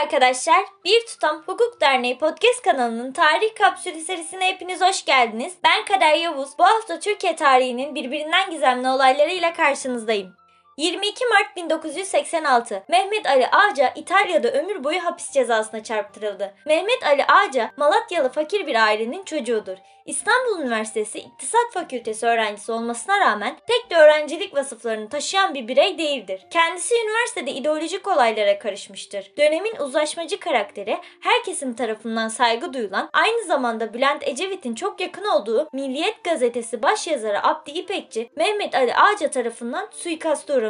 arkadaşlar. Bir Tutam Hukuk Derneği podcast kanalının tarih kapsülü serisine hepiniz hoş geldiniz. Ben Kader Yavuz. Bu hafta Türkiye tarihinin birbirinden gizemli olaylarıyla karşınızdayım. 22 Mart 1986 Mehmet Ali Ağca İtalya'da ömür boyu hapis cezasına çarptırıldı. Mehmet Ali Ağca Malatyalı fakir bir ailenin çocuğudur. İstanbul Üniversitesi İktisat Fakültesi öğrencisi olmasına rağmen pek de öğrencilik vasıflarını taşıyan bir birey değildir. Kendisi üniversitede ideolojik olaylara karışmıştır. Dönemin uzlaşmacı karakteri her kesim tarafından saygı duyulan, aynı zamanda Bülent Ecevit'in çok yakın olduğu Milliyet gazetesi başyazarı Abdi İpekçi, Mehmet Ali Ağca tarafından suikasta uğramıştır.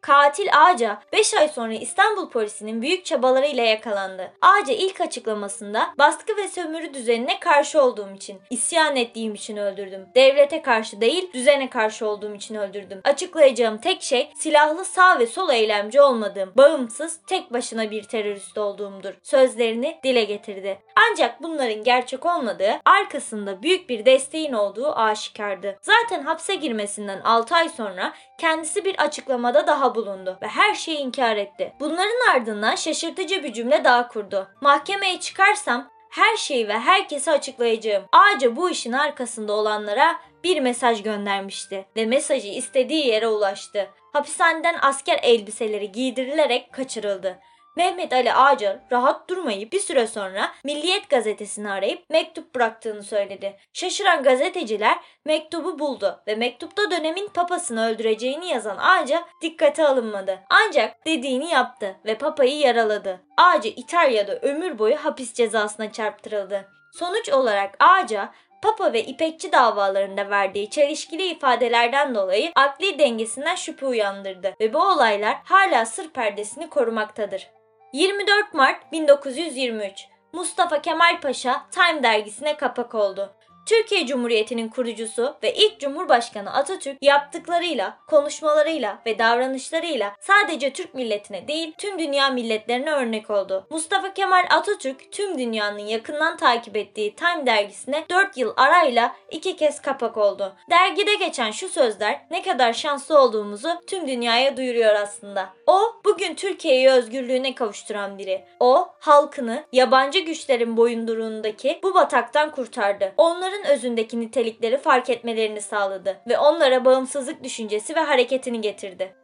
Katil Ağca 5 ay sonra İstanbul polisinin büyük çabalarıyla yakalandı. Ağca ilk açıklamasında baskı ve sömürü düzenine karşı olduğum için, isyan ettiğim için öldürdüm. Devlete karşı değil, düzene karşı olduğum için öldürdüm. Açıklayacağım tek şey silahlı sağ ve sol eylemci olmadığım, bağımsız, tek başına bir terörist olduğumdur. Sözlerini dile getirdi. Ancak bunların gerçek olmadığı, arkasında büyük bir desteğin olduğu aşikardı. Zaten hapse girmesinden 6 ay sonra kendisi bir açıklamada daha bulundu ve her şeyi inkar etti. Bunların ardından şaşırtıcı bir cümle daha kurdu. Mahkemeye çıkarsam her şeyi ve herkese açıklayacağım. Ağaca bu işin arkasında olanlara bir mesaj göndermişti ve mesajı istediği yere ulaştı. Hapishaneden asker elbiseleri giydirilerek kaçırıldı. Mehmet Ali Ağca rahat durmayıp bir süre sonra Milliyet gazetesini arayıp mektup bıraktığını söyledi. Şaşıran gazeteciler mektubu buldu ve mektupta dönemin papasını öldüreceğini yazan Ağca dikkate alınmadı. Ancak dediğini yaptı ve papayı yaraladı. Ağca İtalya'da ömür boyu hapis cezasına çarptırıldı. Sonuç olarak Ağca Papa ve İpekçi davalarında verdiği çelişkili ifadelerden dolayı akli dengesinden şüphe uyandırdı ve bu olaylar hala sır perdesini korumaktadır. 24 Mart 1923 Mustafa Kemal Paşa Time dergisine kapak oldu. Türkiye Cumhuriyeti'nin kurucusu ve ilk Cumhurbaşkanı Atatürk yaptıklarıyla, konuşmalarıyla ve davranışlarıyla sadece Türk milletine değil tüm dünya milletlerine örnek oldu. Mustafa Kemal Atatürk tüm dünyanın yakından takip ettiği Time dergisine 4 yıl arayla iki kez kapak oldu. Dergide geçen şu sözler ne kadar şanslı olduğumuzu tüm dünyaya duyuruyor aslında. O bugün Türkiye'yi özgürlüğüne kavuşturan biri. O halkını yabancı güçlerin boyunduruğundaki bu bataktan kurtardı. Onları onların özündeki nitelikleri fark etmelerini sağladı ve onlara bağımsızlık düşüncesi ve hareketini getirdi.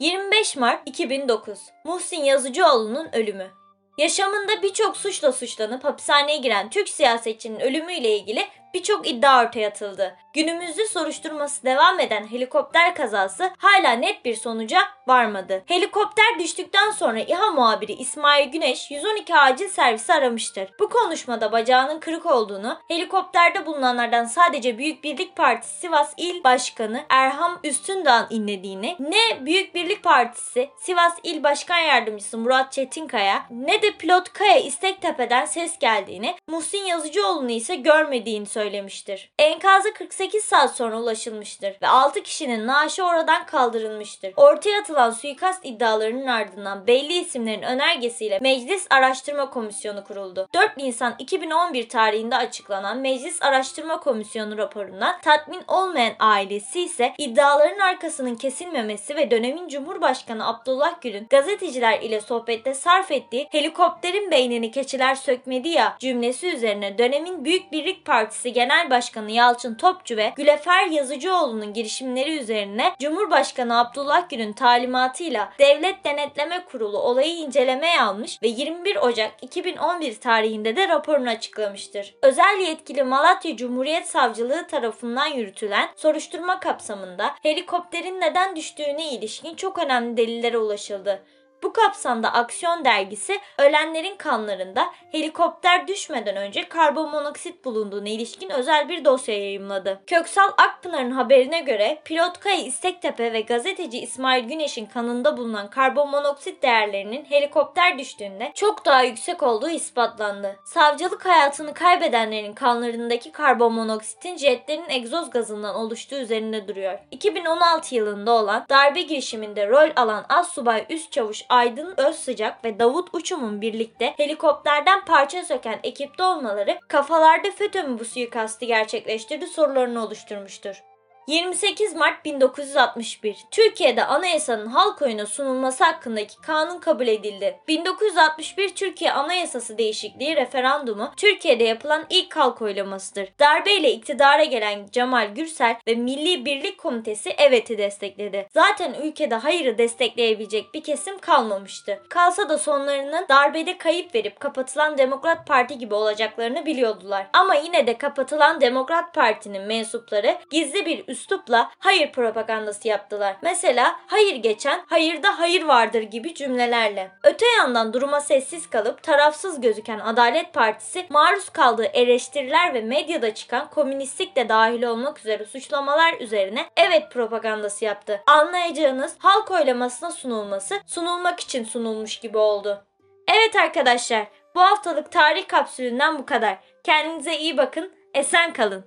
25 Mart 2009 Muhsin Yazıcıoğlu'nun ölümü Yaşamında birçok suçla suçlanıp hapishaneye giren Türk siyasetçinin ölümüyle ilgili birçok iddia ortaya atıldı. Günümüzde soruşturması devam eden helikopter kazası hala net bir sonuca varmadı. Helikopter düştükten sonra İHA muhabiri İsmail Güneş 112 acil servisi aramıştır. Bu konuşmada bacağının kırık olduğunu, helikopterde bulunanlardan sadece Büyük Birlik Partisi Sivas İl Başkanı Erham Üstündağ'ın inlediğini, ne Büyük Birlik Partisi Sivas İl Başkan Yardımcısı Murat Çetinkaya ne de pilot Kaya İstektepe'den ses geldiğini, Muhsin Yazıcıoğlu'nu ise görmediğini söylemiştir. Enkaza 48 saat sonra ulaşılmıştır ve 6 kişinin naaşı oradan kaldırılmıştır. Ortaya atılan suikast iddialarının ardından belli isimlerin önergesiyle Meclis Araştırma Komisyonu kuruldu. 4 Nisan 2011 tarihinde açıklanan Meclis Araştırma Komisyonu raporundan tatmin olmayan ailesi ise iddiaların arkasının kesilmemesi ve dönemin Cumhurbaşkanı Abdullah Gül'ün gazeteciler ile sohbette sarf ettiği helikopterin beynini keçiler sökmedi ya cümlesi üzerine dönemin Büyük Birlik Partisi Genel Başkanı Yalçın Topçu ve Gülefer Yazıcıoğlu'nun girişimleri üzerine Cumhurbaşkanı Abdullah Gül'ün talimatıyla Devlet Denetleme Kurulu olayı incelemeye almış ve 21 Ocak 2011 tarihinde de raporunu açıklamıştır. Özel yetkili Malatya Cumhuriyet Savcılığı tarafından yürütülen soruşturma kapsamında helikopterin neden düştüğüne ilişkin çok önemli delillere ulaşıldı. Bu kapsamda Aksiyon dergisi ölenlerin kanlarında helikopter düşmeden önce karbonmonoksit bulunduğuna ilişkin özel bir dosya yayımladı. Köksal Akpınar'ın haberine göre pilot Kaya İstektepe ve gazeteci İsmail Güneş'in kanında bulunan karbonmonoksit değerlerinin helikopter düştüğünde çok daha yüksek olduğu ispatlandı. Savcılık hayatını kaybedenlerin kanlarındaki karbonmonoksitin jetlerin egzoz gazından oluştuğu üzerinde duruyor. 2016 yılında olan darbe girişiminde rol alan Assubay Üst Çavuş Aydın Özsıcak ve Davut Uçum'un birlikte helikopterden parça söken ekipte olmaları kafalarda FETÖ mü bu suikastı gerçekleştirdi sorularını oluşturmuştur. 28 Mart 1961 Türkiye'de anayasanın halk oyuna sunulması hakkındaki kanun kabul edildi. 1961 Türkiye Anayasası değişikliği referandumu Türkiye'de yapılan ilk halk oylamasıdır. Darbeyle iktidara gelen Cemal Gürsel ve Milli Birlik Komitesi evet'i destekledi. Zaten ülkede hayırı destekleyebilecek bir kesim kalmamıştı. Kalsa da sonlarının darbede kayıp verip kapatılan Demokrat Parti gibi olacaklarını biliyordular. Ama yine de kapatılan Demokrat Parti'nin mensupları gizli bir üslupla hayır propagandası yaptılar. Mesela hayır geçen, hayırda hayır vardır gibi cümlelerle. Öte yandan duruma sessiz kalıp tarafsız gözüken Adalet Partisi maruz kaldığı eleştiriler ve medyada çıkan komünistlik de dahil olmak üzere suçlamalar üzerine evet propagandası yaptı. Anlayacağınız halk oylamasına sunulması sunulmak için sunulmuş gibi oldu. Evet arkadaşlar bu haftalık tarih kapsülünden bu kadar. Kendinize iyi bakın, esen kalın.